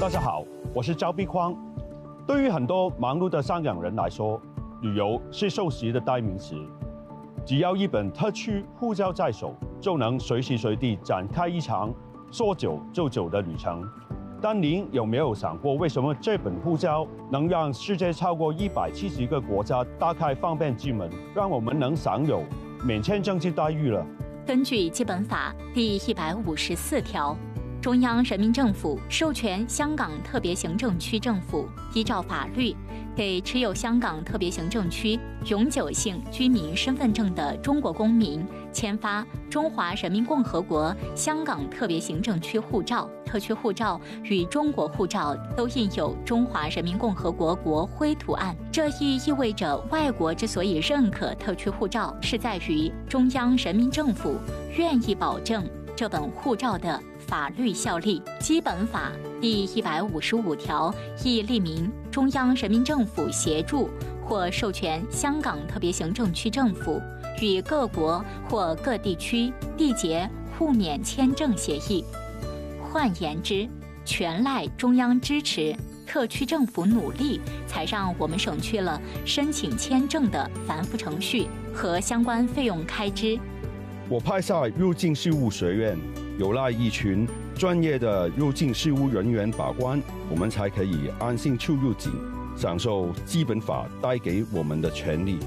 大家好，我是赵碧匡。对于很多忙碌的香港人来说，旅游是熟悉的代名词。只要一本特区护照在手，就能随时随地展开一场说走就走的旅程。但您有没有想过，为什么这本护照能让世界超过一百七十个国家打开方便之门，让我们能享有免签证之待遇了？根据基本法第一百五十四条。中央人民政府授权香港特别行政区政府依照法律，给持有香港特别行政区永久性居民身份证的中国公民签发中华人民共和国香港特别行政区护照。特区护照与中国护照都印有中华人民共和国国徽图案。这亦意味着，外国之所以认可特区护照，是在于中央人民政府愿意保证这本护照的。法律效力，《基本法》第一百五十五条亦列明，中央人民政府协助或授权香港特别行政区政府与各国或各地区缔结互免签证协议。换言之，全赖中央支持，特区政府努力，才让我们省去了申请签证的繁复程序和相关费用开支。我派下入境事务学院。有赖一群专业的入境事务人员把关，我们才可以安心出入境，享受基本法带给我们的权利。